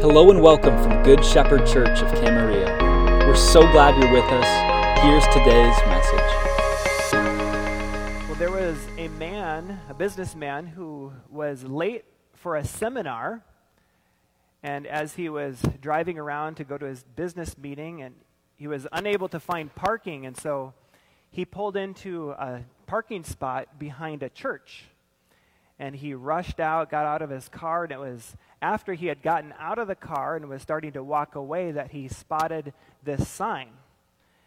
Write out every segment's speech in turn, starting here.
Hello and welcome from Good Shepherd Church of Camarillo. We're so glad you're with us. Here's today's message. Well, there was a man, a businessman, who was late for a seminar. And as he was driving around to go to his business meeting, and he was unable to find parking, and so he pulled into a parking spot behind a church. And he rushed out, got out of his car, and it was after he had gotten out of the car and was starting to walk away that he spotted this sign.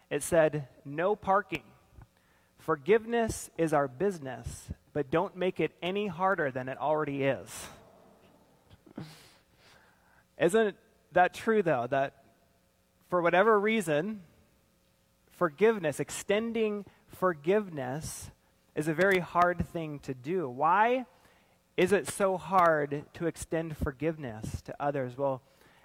It said, No parking. Forgiveness is our business, but don't make it any harder than it already is. Isn't that true, though? That for whatever reason, forgiveness, extending forgiveness, is a very hard thing to do. Why? Is it so hard to extend forgiveness to others? Well,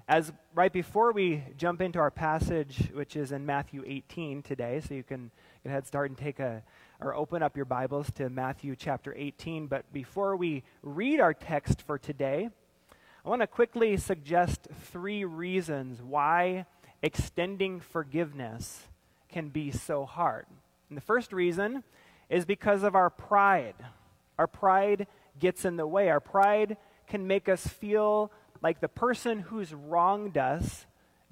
as right before we jump into our passage, which is in Matthew 18 today, so you can go ahead start and take a or open up your Bibles to Matthew chapter 18. But before we read our text for today, I want to quickly suggest three reasons why extending forgiveness can be so hard. And the first reason is because of our pride. Our pride gets in the way. Our pride can make us feel like the person who's wronged us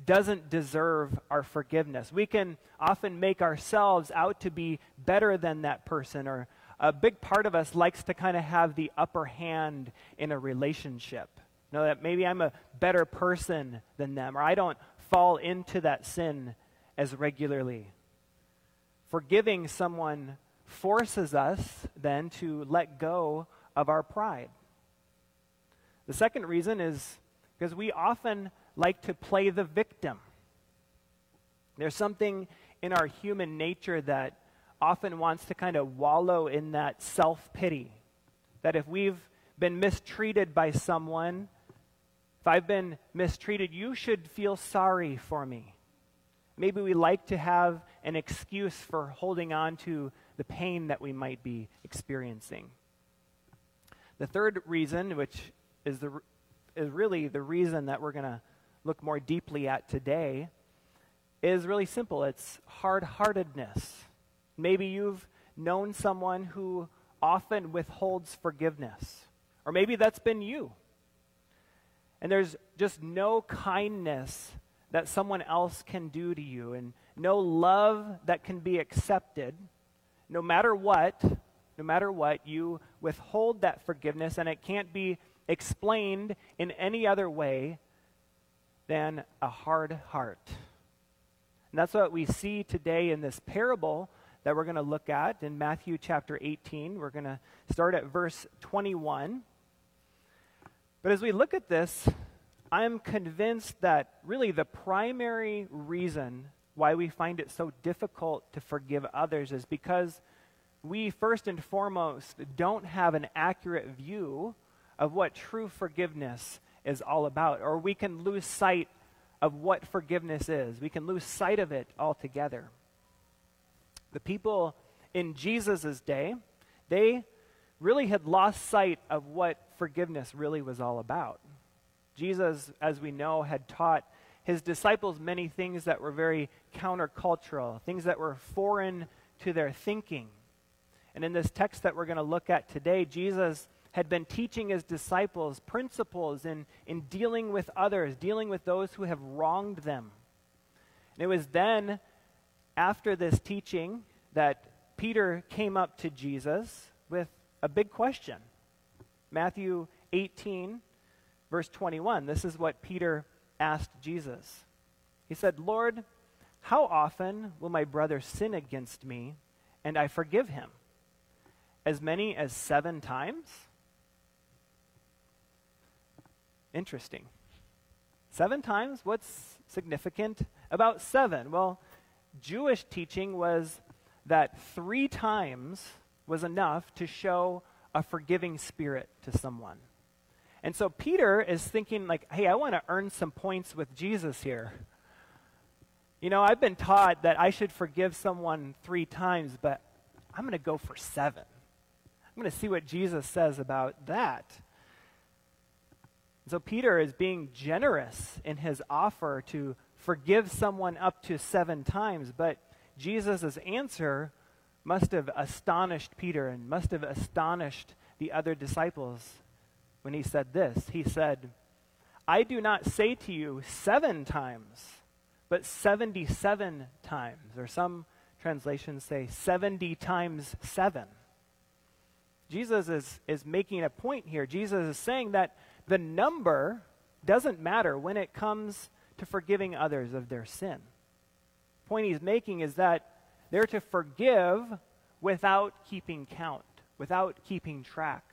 doesn't deserve our forgiveness. We can often make ourselves out to be better than that person, or a big part of us likes to kind of have the upper hand in a relationship. You know that maybe I'm a better person than them, or I don't fall into that sin as regularly. Forgiving someone forces us then to let go of our pride. The second reason is because we often like to play the victim. There's something in our human nature that often wants to kind of wallow in that self pity. That if we've been mistreated by someone, if I've been mistreated, you should feel sorry for me. Maybe we like to have an excuse for holding on to the pain that we might be experiencing. The third reason, which is, the, is really the reason that we're going to look more deeply at today, is really simple it's hard heartedness. Maybe you've known someone who often withholds forgiveness, or maybe that's been you. And there's just no kindness that someone else can do to you, and no love that can be accepted, no matter what, no matter what, you withhold that forgiveness, and it can't be explained in any other way than a hard heart. And that's what we see today in this parable that we're going to look at in Matthew chapter 18. We're going to start at verse 21. But as we look at this, I'm convinced that really the primary reason why we find it so difficult to forgive others is because we first and foremost don't have an accurate view of what true forgiveness is all about, or we can lose sight of what forgiveness is. We can lose sight of it altogether. The people in Jesus' day, they really had lost sight of what forgiveness really was all about. Jesus, as we know, had taught his disciples many things that were very countercultural, things that were foreign to their thinking. And in this text that we're going to look at today, Jesus had been teaching his disciples principles in, in dealing with others, dealing with those who have wronged them. And it was then, after this teaching, that Peter came up to Jesus with a big question. Matthew 18, verse 21. This is what Peter asked Jesus. He said, Lord, how often will my brother sin against me and I forgive him? As many as seven times? Interesting. Seven times? What's significant about seven? Well, Jewish teaching was that three times was enough to show a forgiving spirit to someone. And so Peter is thinking, like, hey, I want to earn some points with Jesus here. You know, I've been taught that I should forgive someone three times, but I'm going to go for seven. I'm going to see what Jesus says about that. So Peter is being generous in his offer to forgive someone up to seven times, but Jesus' answer must have astonished Peter and must have astonished the other disciples when he said this. He said, I do not say to you seven times, but 77 times, or some translations say 70 times seven. Jesus is, is making a point here. Jesus is saying that the number doesn't matter when it comes to forgiving others of their sin. The point he's making is that they're to forgive without keeping count, without keeping track.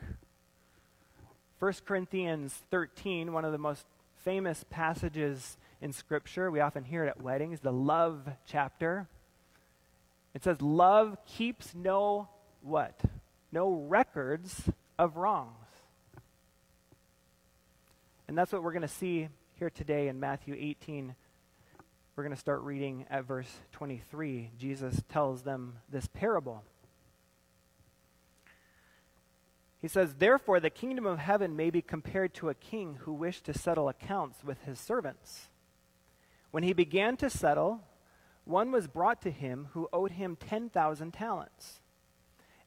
1 Corinthians 13, one of the most famous passages in Scripture, we often hear it at weddings, the love chapter. It says, Love keeps no what? No records of wrongs. And that's what we're going to see here today in Matthew 18. We're going to start reading at verse 23. Jesus tells them this parable. He says, Therefore, the kingdom of heaven may be compared to a king who wished to settle accounts with his servants. When he began to settle, one was brought to him who owed him 10,000 talents.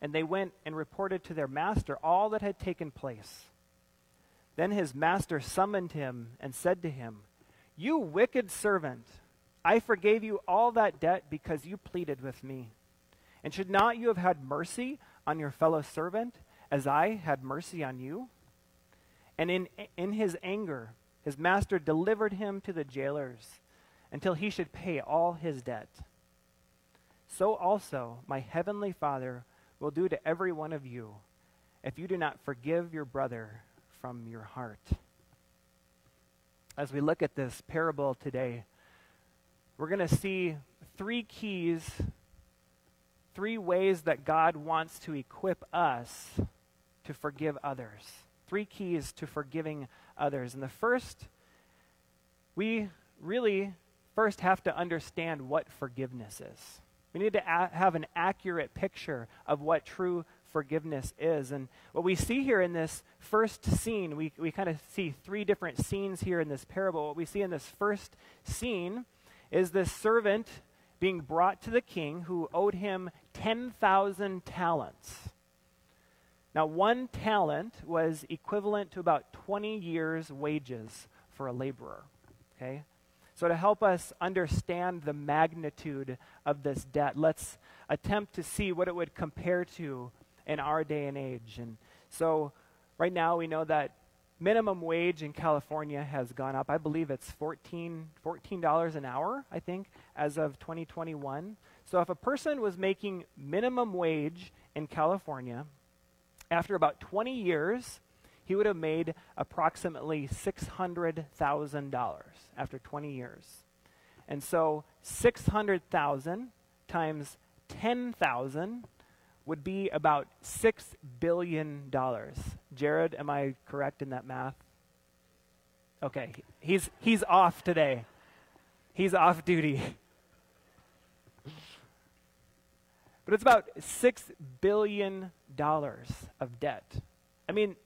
and they went and reported to their master all that had taken place. Then his master summoned him and said to him, You wicked servant, I forgave you all that debt because you pleaded with me. And should not you have had mercy on your fellow servant as I had mercy on you? And in, in his anger, his master delivered him to the jailers until he should pay all his debt so also my heavenly Father will do to every one of you if you do not forgive your brother from your heart. As we look at this parable today, we're going to see three keys, three ways that God wants to equip us to forgive others. Three keys to forgiving others. And the first, we really first have to understand what forgiveness is. We need to a- have an accurate picture of what true forgiveness is. And what we see here in this first scene, we, we kind of see three different scenes here in this parable. What we see in this first scene is this servant being brought to the king who owed him 10,000 talents. Now, one talent was equivalent to about 20 years' wages for a laborer. Okay? So, to help us understand the magnitude of this debt, let's attempt to see what it would compare to in our day and age. And so, right now, we know that minimum wage in California has gone up. I believe it's $14, $14 an hour, I think, as of 2021. So, if a person was making minimum wage in California, after about 20 years, he would have made approximately $600,000 after 20 years. And so 600,000 times 10,000 would be about $6 billion. Jared, am I correct in that math? Okay, he's, he's off today. He's off duty. But it's about $6 billion of debt. I mean,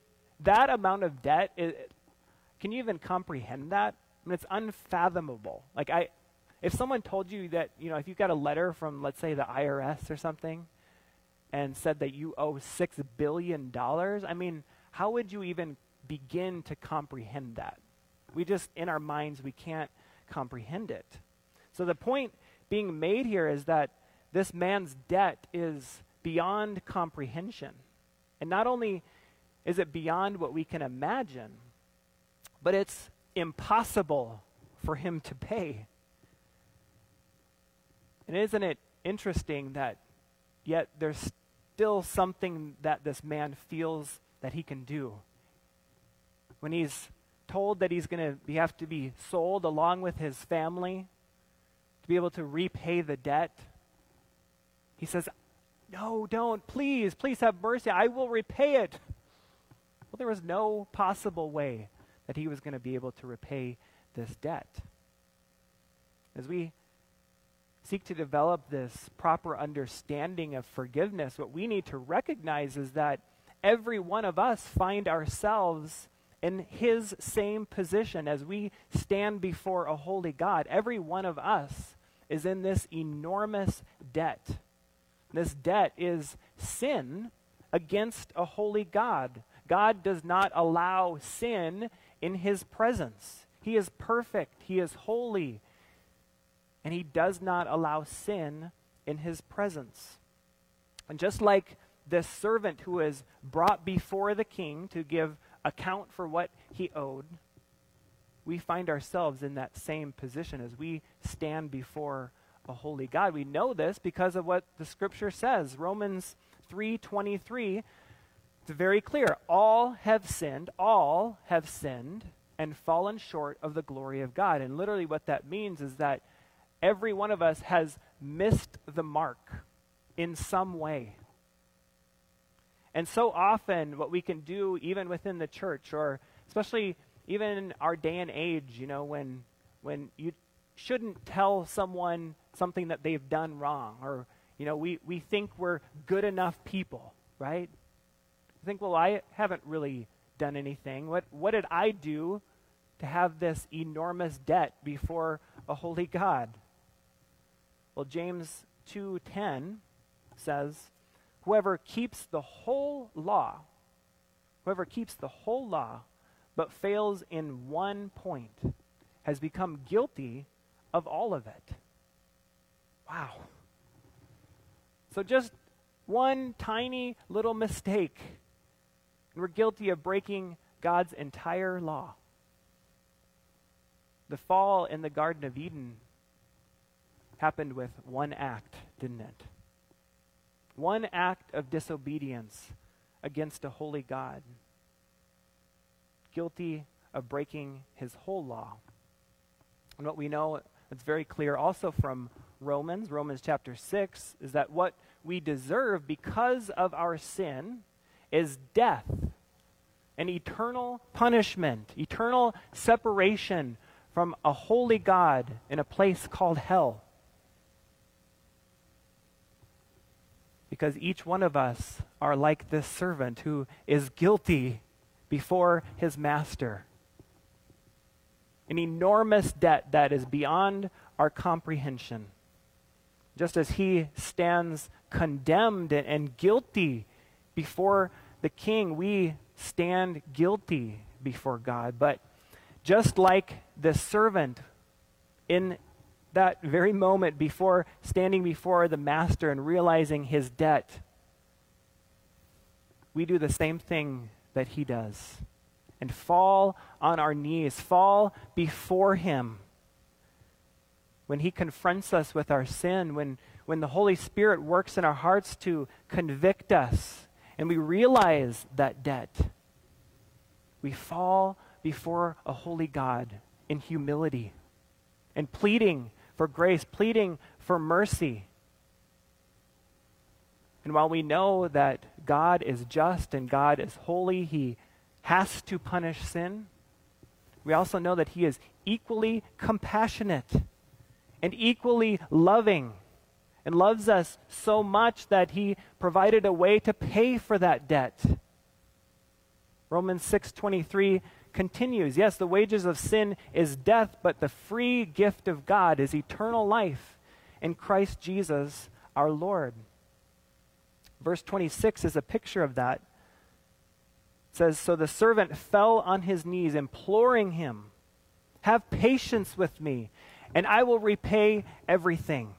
that amount of debt, it, can you even comprehend that? I mean, it's unfathomable. Like, I, if someone told you that, you know, if you got a letter from, let's say, the IRS or something, and said that you owe $6 billion, I mean, how would you even begin to comprehend that? We just, in our minds, we can't comprehend it. So the point being made here is that this man's debt is beyond comprehension. And not only is it beyond what we can imagine, but it's impossible for him to pay. And isn't it interesting that yet there's still something that this man feels that he can do? When he's told that he's going to have to be sold along with his family to be able to repay the debt, he says, No, don't. Please, please have mercy. I will repay it. Well, there was no possible way that he was going to be able to repay this debt. As we seek to develop this proper understanding of forgiveness, what we need to recognize is that every one of us find ourselves in his same position as we stand before a holy God. Every one of us is in this enormous debt. This debt is sin against a holy God. God does not allow sin in his presence. He is perfect, he is holy, and he does not allow sin in his presence. And just like this servant who is brought before the king to give account for what he owed, we find ourselves in that same position as we stand before a holy God. We know this because of what the scripture says. Romans 3:23 it's very clear. All have sinned, all have sinned and fallen short of the glory of God. And literally what that means is that every one of us has missed the mark in some way. And so often, what we can do, even within the church, or especially even our day and age, you know, when, when you shouldn't tell someone something that they've done wrong, or, you know, we, we think we're good enough people, right? Think, well, I haven't really done anything. What, what did I do to have this enormous debt before a holy God? Well, James 2:10 says, Whoever keeps the whole law, whoever keeps the whole law, but fails in one point, has become guilty of all of it. Wow. So just one tiny little mistake, and we're guilty of breaking God's entire law. The fall in the Garden of Eden happened with one act, didn't it? One act of disobedience against a holy God, guilty of breaking his whole law. And what we know, it's very clear also from Romans, Romans chapter 6, is that what we deserve because of our sin is death, an eternal punishment, eternal separation from a holy God in a place called hell. because each one of us are like this servant who is guilty before his master. An enormous debt that is beyond our comprehension. Just as he stands condemned and guilty before the king, we stand guilty before God. But just like the servant in that very moment before standing before the master and realizing his debt, we do the same thing that he does and fall on our knees, fall before him. When he confronts us with our sin, when, when the Holy Spirit works in our hearts to convict us, and we realize that debt, we fall before a holy God in humility and pleading for grace, pleading for mercy. And while we know that God is just and God is holy, He has to punish sin, we also know that He is equally compassionate and equally loving and loves us so much that He provided a way to pay for that debt. Romans 6:23 continues. Yes, the wages of sin is death, but the free gift of God is eternal life in Christ Jesus our Lord. Verse 26 is a picture of that. It says, So the servant fell on his knees, imploring him, Have patience with me, and I will repay everything.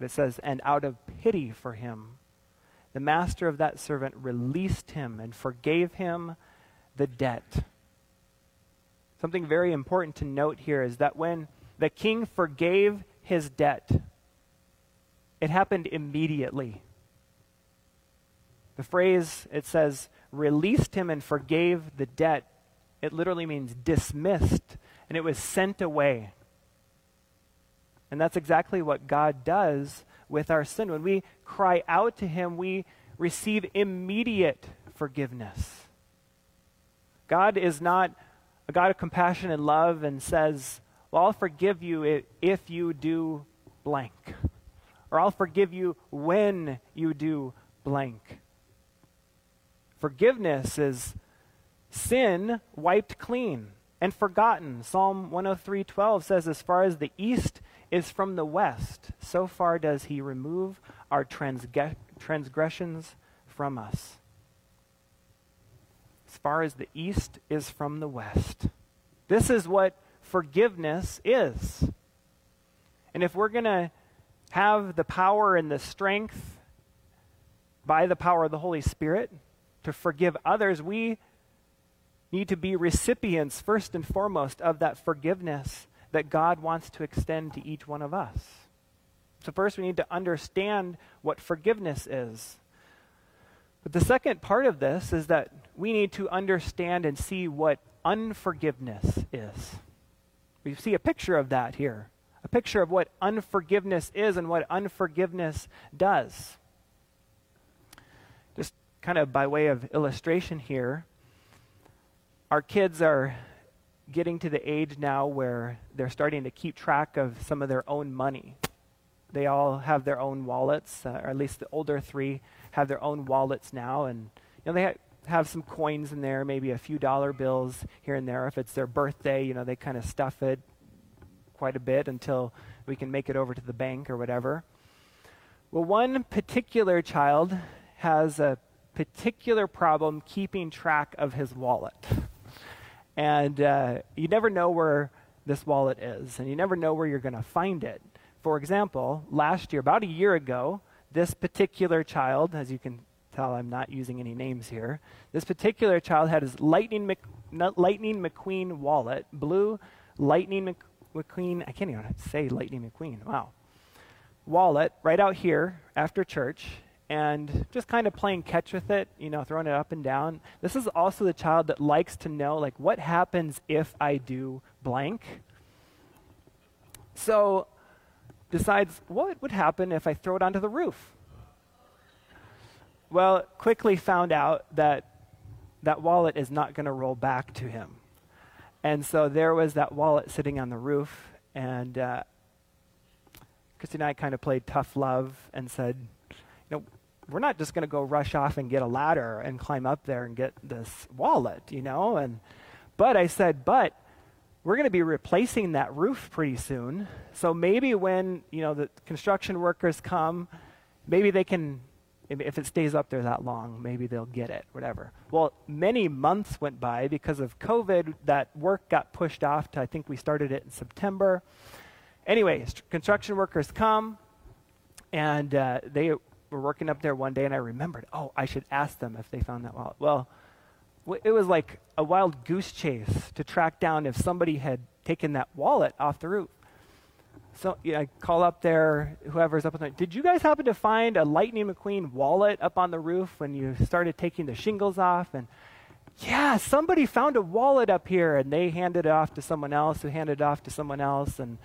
It says, and out of pity for him, the master of that servant released him and forgave him the debt. Something very important to note here is that when the king forgave his debt, it happened immediately. The phrase, it says, released him and forgave the debt, it literally means dismissed, and it was sent away. And that's exactly what God does with our sin. When we cry out to Him, we receive immediate forgiveness. God is not a God of compassion and love and says, Well, I'll forgive you if you do blank. Or I'll forgive you when you do blank. Forgiveness is sin wiped clean and forgotten. Psalm 103:12 says as far as the east is from the west, so far does he remove our transgressions from us. As far as the east is from the west. This is what forgiveness is. And if we're going to have the power and the strength by the power of the Holy Spirit to forgive others, we need to be recipients, first and foremost, of that forgiveness that God wants to extend to each one of us. So, first, we need to understand what forgiveness is. But the second part of this is that we need to understand and see what unforgiveness is. We see a picture of that here a picture of what unforgiveness is and what unforgiveness does. Just kind of by way of illustration here, our kids are getting to the age now where they're starting to keep track of some of their own money. They all have their own wallets, uh, or at least the older three have their own wallets now, and you know they ha- have some coins in there, maybe a few dollar bills here and there. If it's their birthday, you know they kind of stuff it quite a bit until we can make it over to the bank or whatever. Well, one particular child has a particular problem keeping track of his wallet. And uh, you never know where this wallet is, and you never know where you're going to find it. For example, last year, about a year ago, this particular child, as you can tell, I'm not using any names here, this particular child had his Lightning, Mc, Lightning McQueen wallet, blue Lightning McQueen, I can't even say Lightning McQueen, wow, wallet right out here after church and just kind of playing catch with it, you know, throwing it up and down. This is also the child that likes to know, like, what happens if I do blank? So decides, what would happen if I throw it onto the roof? Well, quickly found out that that wallet is not going to roll back to him. And so there was that wallet sitting on the roof, and uh, Christy and I kind of played tough love and said, you know, we're not just going to go rush off and get a ladder and climb up there and get this wallet, you know? And but I said, but we're going to be replacing that roof pretty soon. So maybe when, you know, the construction workers come, maybe they can if it stays up there that long, maybe they'll get it, whatever. Well, many months went by because of COVID. That work got pushed off to, I think we started it in September. Anyway, construction workers come, and uh, they were working up there one day, and I remembered, oh, I should ask them if they found that wallet. Well, it was like a wild goose chase to track down if somebody had taken that wallet off the roof. So yeah, I call up there, whoever's up on the. Did you guys happen to find a Lightning McQueen wallet up on the roof when you started taking the shingles off? And yeah, somebody found a wallet up here, and they handed it off to someone else, who handed it off to someone else, and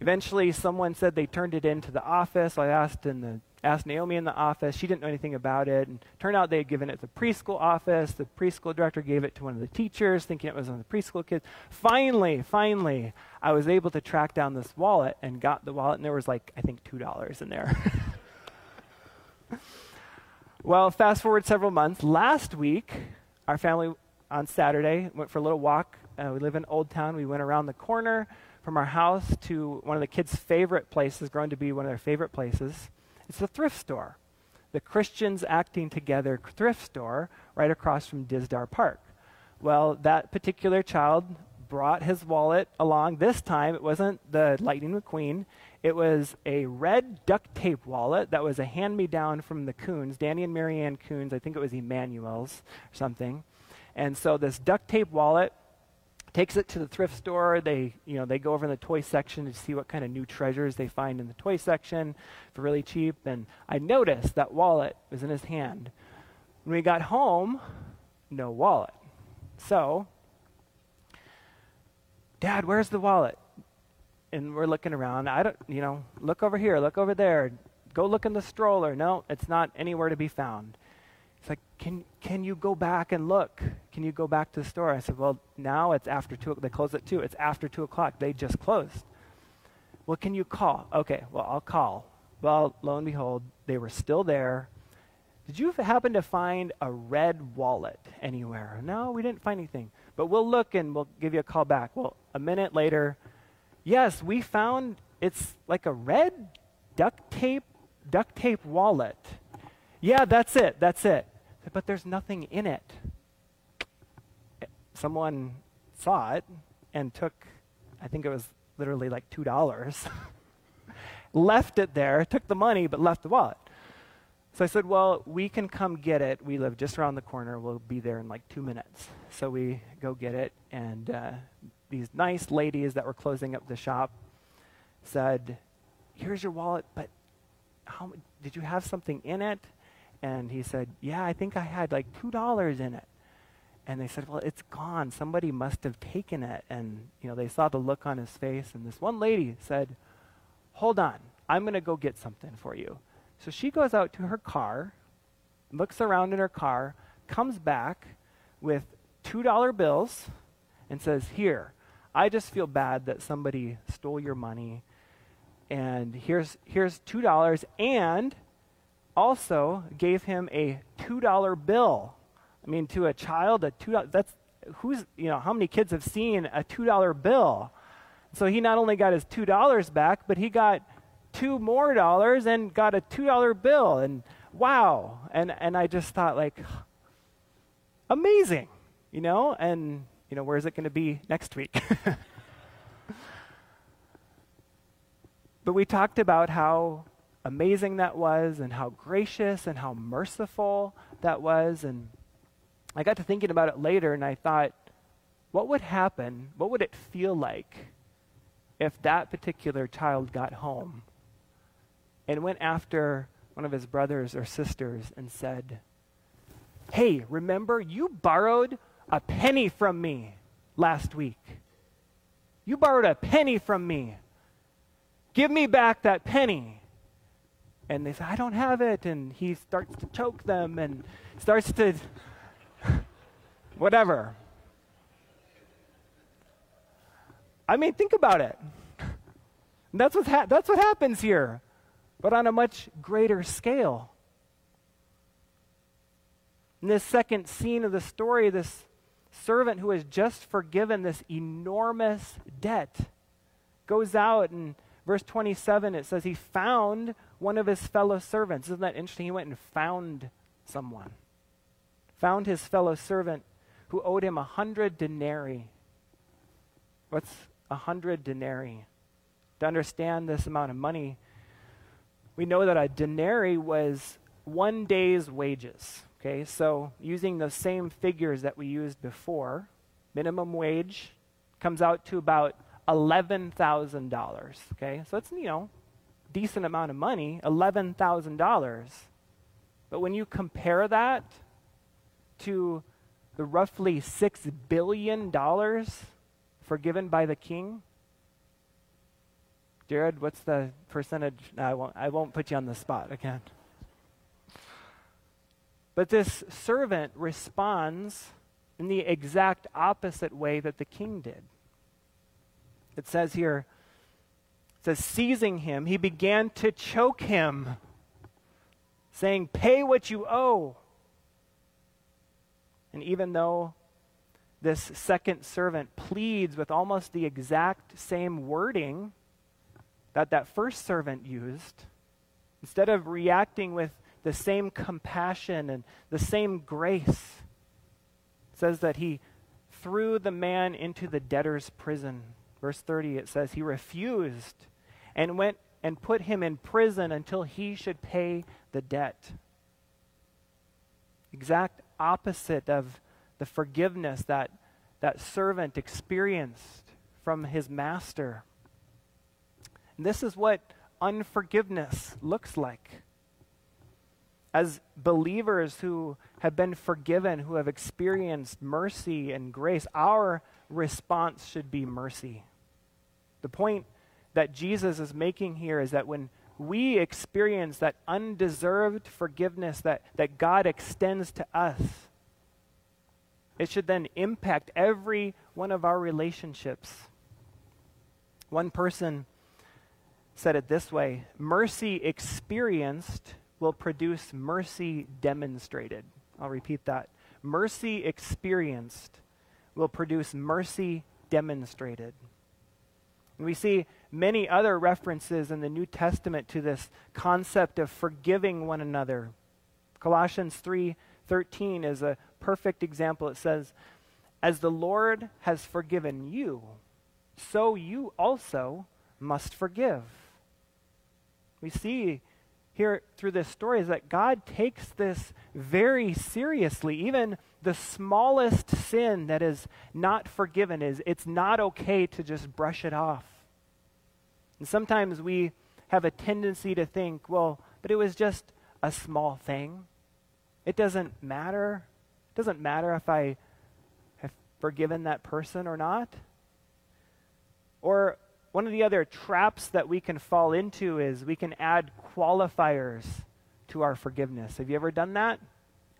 eventually someone said they turned it into the office. I asked in the asked Naomi in the office. She didn't know anything about it. And turned out they had given it to the preschool office. The preschool director gave it to one of the teachers, thinking it was one of the preschool kids. Finally, finally, I was able to track down this wallet and got the wallet, and there was like, I think, $2 in there. well, fast forward several months. Last week, our family on Saturday went for a little walk. Uh, we live in Old Town. We went around the corner from our house to one of the kids' favorite places, grown to be one of their favorite places. It's the thrift store. The Christians Acting Together thrift store right across from Dizdar Park. Well, that particular child brought his wallet along. This time, it wasn't the Lightning McQueen. It was a red duct tape wallet that was a hand me down from the Coons, Danny and Marianne Coons. I think it was Emmanuel's or something. And so this duct tape wallet takes it to the thrift store. They, you know, they go over in the toy section to see what kind of new treasures they find in the toy section for really cheap. And I noticed that wallet was in his hand. When we got home, no wallet. So, Dad, where's the wallet? And we're looking around. I don't, you know, look over here, look over there. Go look in the stroller. No, it's not anywhere to be found. It's like, can, can you go back and look? Can you go back to the store? I said, well, now it's after 2 They close at 2. It's after 2 o'clock. They just closed. Well, can you call? Okay, well, I'll call. Well, lo and behold, they were still there. Did you happen to find a red wallet anywhere? No, we didn't find anything. But we'll look and we'll give you a call back. Well, a minute later, yes, we found it's like a red duct tape duct tape wallet. Yeah, that's it. That's it. But there's nothing in it. Someone saw it and took, I think it was literally like $2, left it there, took the money, but left the wallet. So I said, Well, we can come get it. We live just around the corner. We'll be there in like two minutes. So we go get it. And uh, these nice ladies that were closing up the shop said, Here's your wallet, but how, did you have something in it? And he said, Yeah, I think I had like $2 in it. And they said, Well, it's gone. Somebody must have taken it. And, you know, they saw the look on his face. And this one lady said, Hold on. I'm going to go get something for you. So she goes out to her car, looks around in her car, comes back with $2 bills, and says, Here, I just feel bad that somebody stole your money. And here's, here's $2. And also gave him a $2 bill. I mean, to a child, a 2, that's, who's, you know, how many kids have seen a $2 bill? So he not only got his $2 back, but he got two more dollars and got a $2 bill. And wow. And, and I just thought, like, amazing, you know? And, you know, where is it going to be next week? but we talked about how amazing that was and how gracious and how merciful that was. And I got to thinking about it later and I thought, what would happen? What would it feel like if that particular child got home and went after one of his brothers or sisters and said, Hey, remember you borrowed a penny from me last week? You borrowed a penny from me. Give me back that penny and they say, I don't have it. And he starts to choke them and starts to whatever. I mean, think about it. that's, what ha- that's what happens here, but on a much greater scale. In this second scene of the story, this servant who has just forgiven this enormous debt goes out and verse 27 it says he found one of his fellow servants. Isn't that interesting? He went and found someone, found his fellow servant who owed him a hundred denarii. What's a hundred denarii? To understand this amount of money, we know that a denarii was one day's wages. Okay, so using the same figures that we used before, minimum wage comes out to about $11,000. Okay, so it's, you know, decent amount of money, $11,000. But when you compare that to the roughly $6 billion forgiven by the king, Jared, what's the percentage? No, I won't, I won't put you on the spot again. But this servant responds in the exact opposite way that the king did. It says here, says, seizing him, he began to choke him, saying, Pay what you owe. And even though this second servant pleads with almost the exact same wording that that first servant used, instead of reacting with the same compassion and the same grace, says that he threw the man into the debtor's prison. Verse 30, it says, He refused and went and put him in prison until he should pay the debt. Exact opposite of the forgiveness that that servant experienced from his master. And this is what unforgiveness looks like. As believers who have been forgiven, who have experienced mercy and grace, our response should be mercy. The point that Jesus is making here is that when we experience that undeserved forgiveness that, that God extends to us, it should then impact every one of our relationships. One person said it this way mercy experienced will produce mercy demonstrated. I'll repeat that. Mercy experienced will produce mercy demonstrated. And we see many other references in the New Testament to this concept of forgiving one another. Colossians 3:13 is a perfect example. It says, "As the Lord has forgiven you, so you also must forgive." We see here through this story is that God takes this very seriously. Even the smallest sin that is not forgiven is it's not okay to just brush it off. And sometimes we have a tendency to think, well, but it was just a small thing. It doesn't matter. It doesn't matter if I have forgiven that person or not. Or one of the other traps that we can fall into is we can add qualifiers to our forgiveness. Have you ever done that?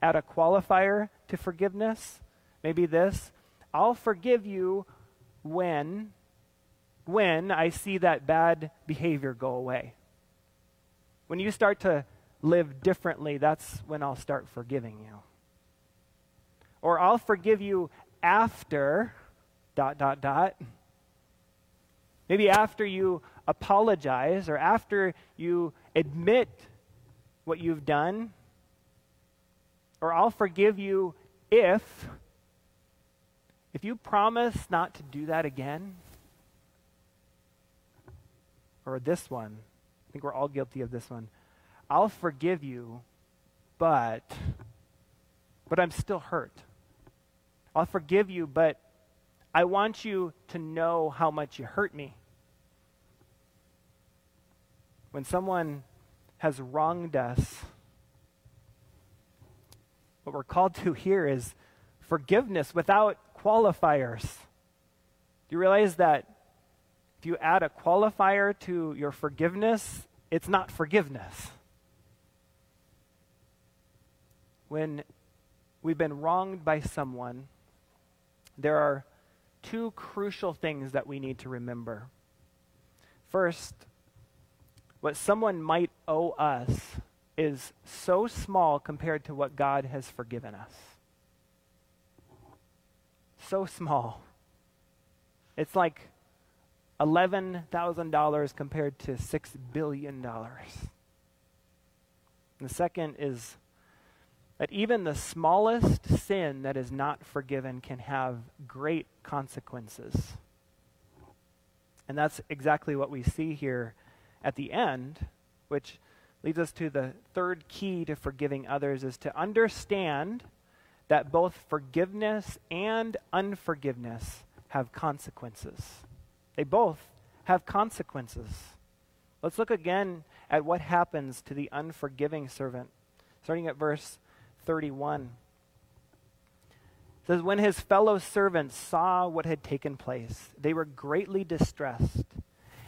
Add a qualifier to forgiveness? Maybe this I'll forgive you when when I see that bad behavior go away. When you start to live differently, that's when I'll start forgiving you. Or I'll forgive you after dot dot dot Maybe after you apologize or after you admit what you've done, or I'll forgive you if if you promise not to do that again. Or this one. I think we're all guilty of this one. I'll forgive you, but but I'm still hurt. I'll forgive you, but I want you to know how much you hurt me. When someone has wronged us, what we're called to here is forgiveness without qualifiers. Do you realize that if you add a qualifier to your forgiveness, it's not forgiveness? When we've been wronged by someone, there are two crucial things that we need to remember. First, what someone might owe us is so small compared to what God has forgiven us. So small. It's like $11,000 compared to $6 billion. And the second is that even the smallest sin that is not forgiven can have great consequences. And that's exactly what we see here at the end, which leads us to the third key to forgiving others, is to understand that both forgiveness and unforgiveness have consequences. They both have consequences. Let's look again at what happens to the unforgiving servant, starting at verse 31. It says, When his fellow servants saw what had taken place, they were greatly distressed,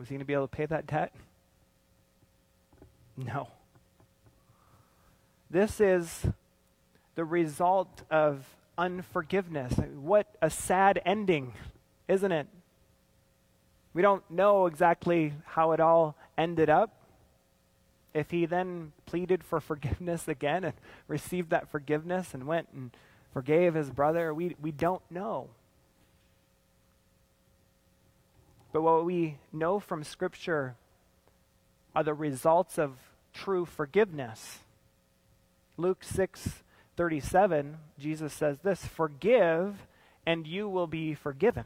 Was he going to be able to pay that debt? No. This is the result of unforgiveness. What a sad ending isn't it? We don't know exactly how it all ended up. If he then pleaded for forgiveness again and received that forgiveness and went and forgave his brother, we, we don't know. But what we know from Scripture are the results of true forgiveness. Luke 6 37, Jesus says this Forgive, and you will be forgiven.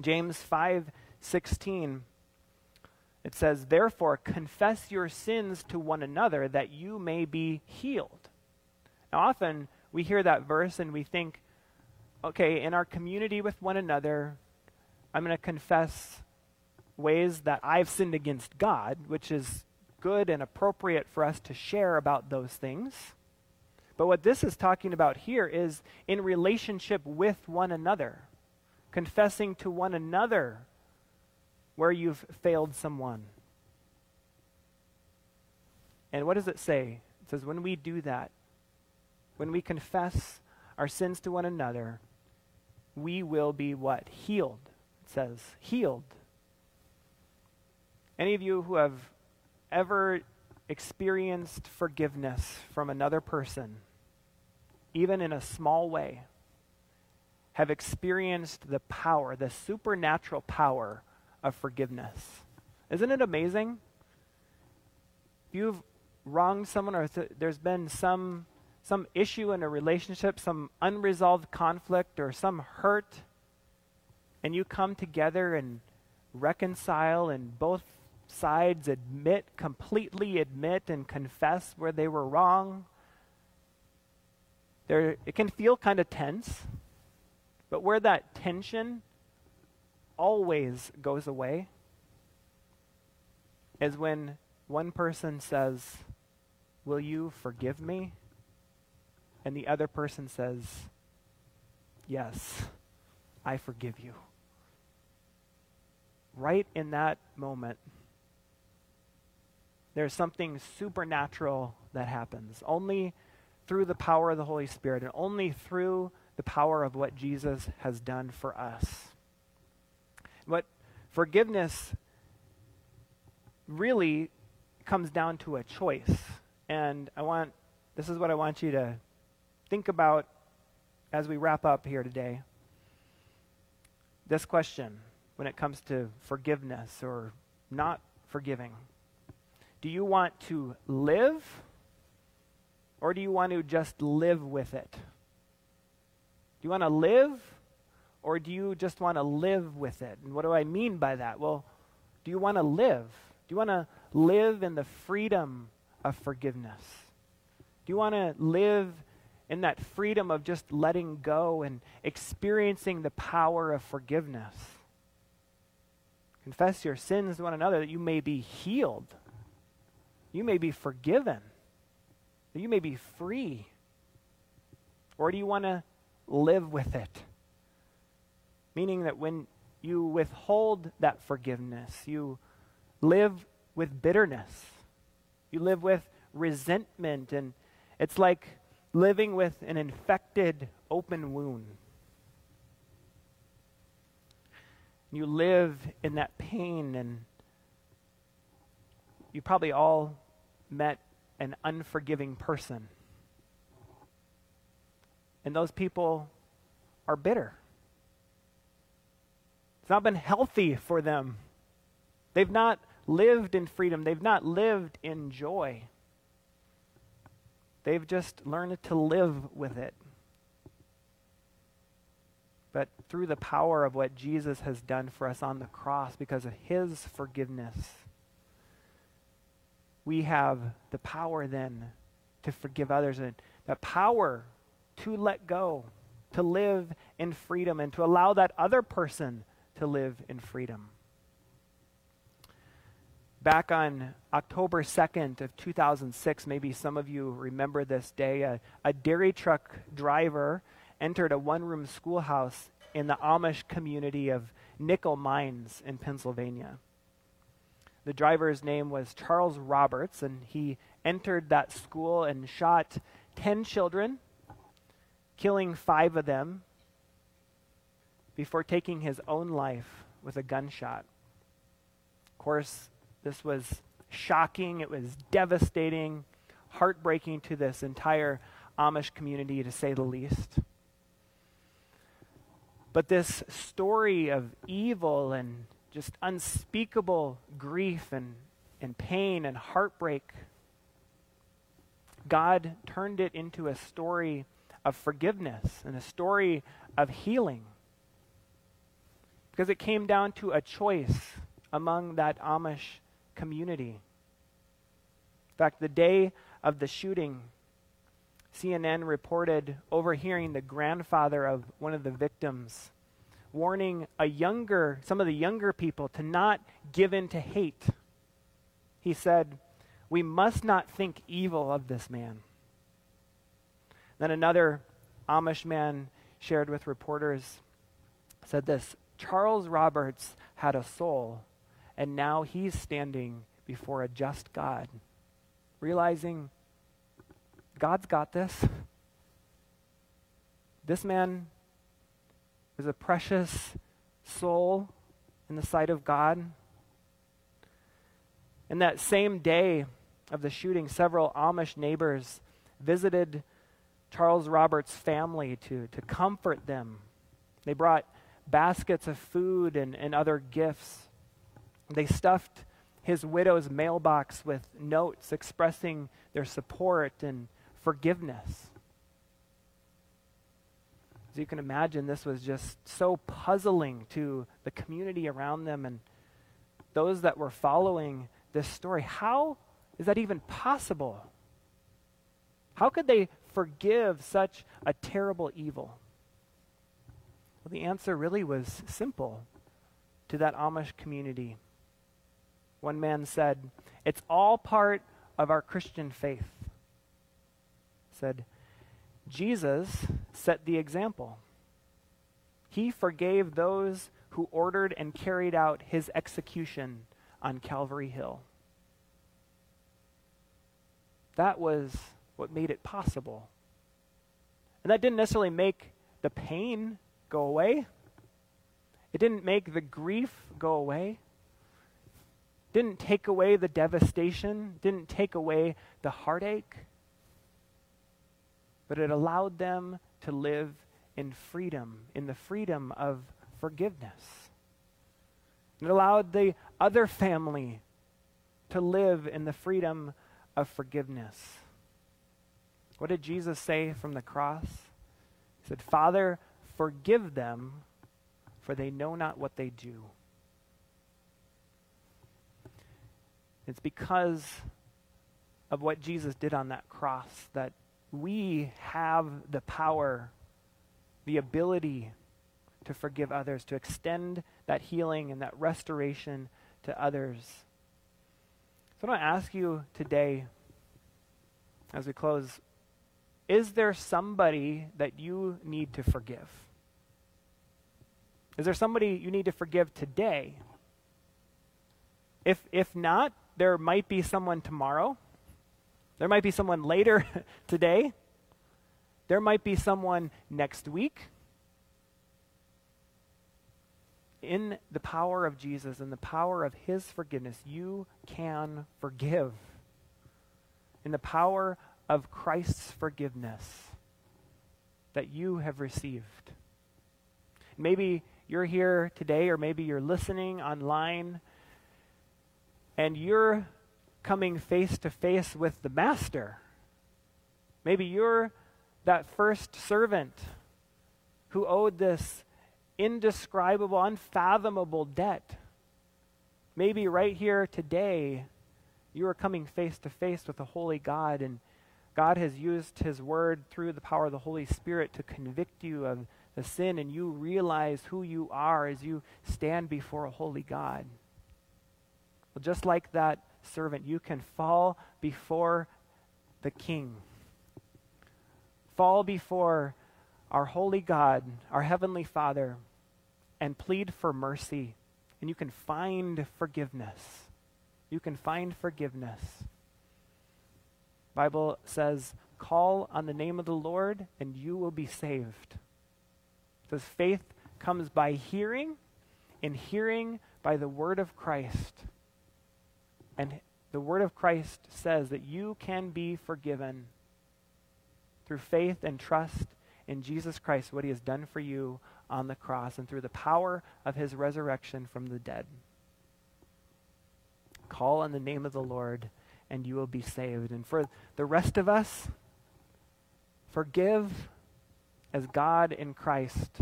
James 5 16, it says, Therefore, confess your sins to one another that you may be healed. Now, often we hear that verse and we think, okay, in our community with one another, I'm going to confess ways that I've sinned against God, which is good and appropriate for us to share about those things. But what this is talking about here is in relationship with one another, confessing to one another where you've failed someone. And what does it say? It says, when we do that, when we confess our sins to one another, we will be what? Healed says, healed. Any of you who have ever experienced forgiveness from another person, even in a small way, have experienced the power, the supernatural power of forgiveness. Isn't it amazing? If you've wronged someone or th- there's been some some issue in a relationship, some unresolved conflict or some hurt, and you come together and reconcile and both sides admit, completely admit and confess where they were wrong, there, it can feel kind of tense, but where that tension always goes away is when one person says, Will you forgive me? And the other person says, Yes, I forgive you right in that moment, there's something supernatural that happens. Only through the power of the Holy Spirit and only through the power of what Jesus has done for us. But forgiveness really comes down to a choice. And I want, this is what I want you to think about as we wrap up here today. This question when it comes to forgiveness or not forgiving? Do you want to live or do you want to just live with it? Do you want to live or do you just want to live with it? And what do I mean by that? Well, do you want to live? Do you want to live in the freedom of forgiveness? Do you want to live in that freedom of just letting go and experiencing the power of forgiveness? Confess your sins to one another that you may be healed. You may be forgiven. That you may be free. Or do you want to live with it? Meaning that when you withhold that forgiveness, you live with bitterness. You live with resentment, and it's like living with an infected open wound. You live in that pain and you probably all met an unforgiving person. And those people are bitter. It's not been healthy for them. They've not lived in freedom, they've not lived in joy. They've just learned to live with it but through the power of what Jesus has done for us on the cross because of his forgiveness, we have the power then to forgive others and the power to let go, to live in freedom, and to allow that other person to live in freedom. Back on October 2nd of 2006, maybe some of you remember this day, a, a dairy truck driver entered a one room schoolhouse in the Amish community of Nickel Mines in Pennsylvania. The driver's name was Charles Roberts, and he entered that school and shot 10 children, killing five of them, before taking his own life with a gunshot. Of course, this was shocking, it was devastating, heartbreaking to this entire Amish community, to say the least. But this story of evil and just unspeakable grief and, and pain and heartbreak, God turned it into a story of forgiveness and a story of healing. Because it came down to a choice among that Amish community. In fact, the day of the shooting, CNN reported overhearing the grandfather of one of the victims warning a younger some of the younger people to not give in to hate. He said, "We must not think evil of this man." Then another Amish man shared with reporters said this, Charles Roberts had a soul and now he's standing before a just God, realizing God's got this. This man is a precious soul in the sight of God. In that same day of the shooting, several Amish neighbors visited Charles Roberts' family to, to comfort them. They brought baskets of food and, and other gifts. They stuffed his widow's mailbox with notes expressing their support and forgiveness. As you can imagine, this was just so puzzling to the community around them and those that were following this story. How is that even possible? How could they forgive such a terrible evil? Well, the answer really was simple to that Amish community. One man said, It's all part of our Christian faith. Said, Jesus set the example. He forgave those who ordered and carried out his execution on Calvary Hill. That was what made it possible. And that didn't necessarily make the pain go away. It didn't make the grief go away didn't take away the devastation, didn't take away the heartache, but it allowed them to live in freedom, in the freedom of forgiveness. It allowed the other family to live in the freedom of forgiveness. What did Jesus say from the cross? He said, Father, forgive them, for they know not what they do. It's because of what Jesus did on that cross that we have the power, the ability to forgive others, to extend that healing and that restoration to others. So I want to ask you today, as we close, is there somebody that you need to forgive? Is there somebody you need to forgive today? If, if not, there might be someone tomorrow. There might be someone later today. There might be someone next week. In the power of Jesus and the power of his forgiveness, you can forgive. In the power of Christ's forgiveness that you have received. Maybe you're here today, or maybe you're listening online and you're coming face to face with the master. Maybe you're that first servant who owed this indescribable, unfathomable debt. Maybe right here today, you are coming face to face with the holy God, and God has used His word through the power of the Holy Spirit to convict you of the sin, and you realize who you are as you stand before a holy God. Well, just like that servant, you can fall before the King. Fall before our holy God, our heavenly Father, and plead for mercy. And you can find forgiveness. You can find forgiveness. Bible says, "Call on the name of the Lord and you will be saved." Says, faith comes by hearing, and hearing by the word of Christ. And the word of Christ says that you can be forgiven through faith and trust in Jesus Christ, what he has done for you on the cross, and through the power of his resurrection from the dead. Call on the name of the Lord, and you will be saved. And for the rest of us, forgive as God in Christ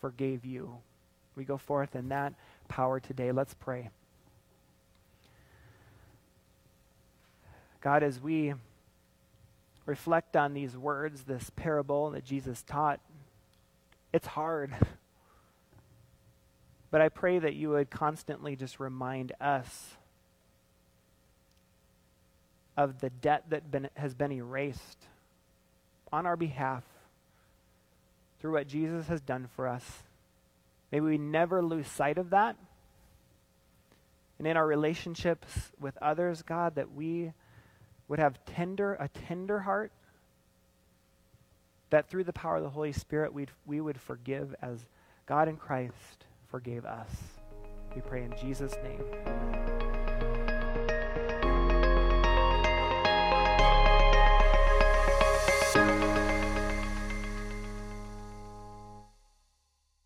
forgave you. We go forth in that power today. Let's pray. God, as we reflect on these words, this parable that Jesus taught, it's hard. But I pray that you would constantly just remind us of the debt that been, has been erased on our behalf through what Jesus has done for us. May we never lose sight of that. And in our relationships with others, God, that we would have tender a tender heart that through the power of the Holy Spirit we'd, we would forgive as God in Christ forgave us. We pray in Jesus' name. Amen.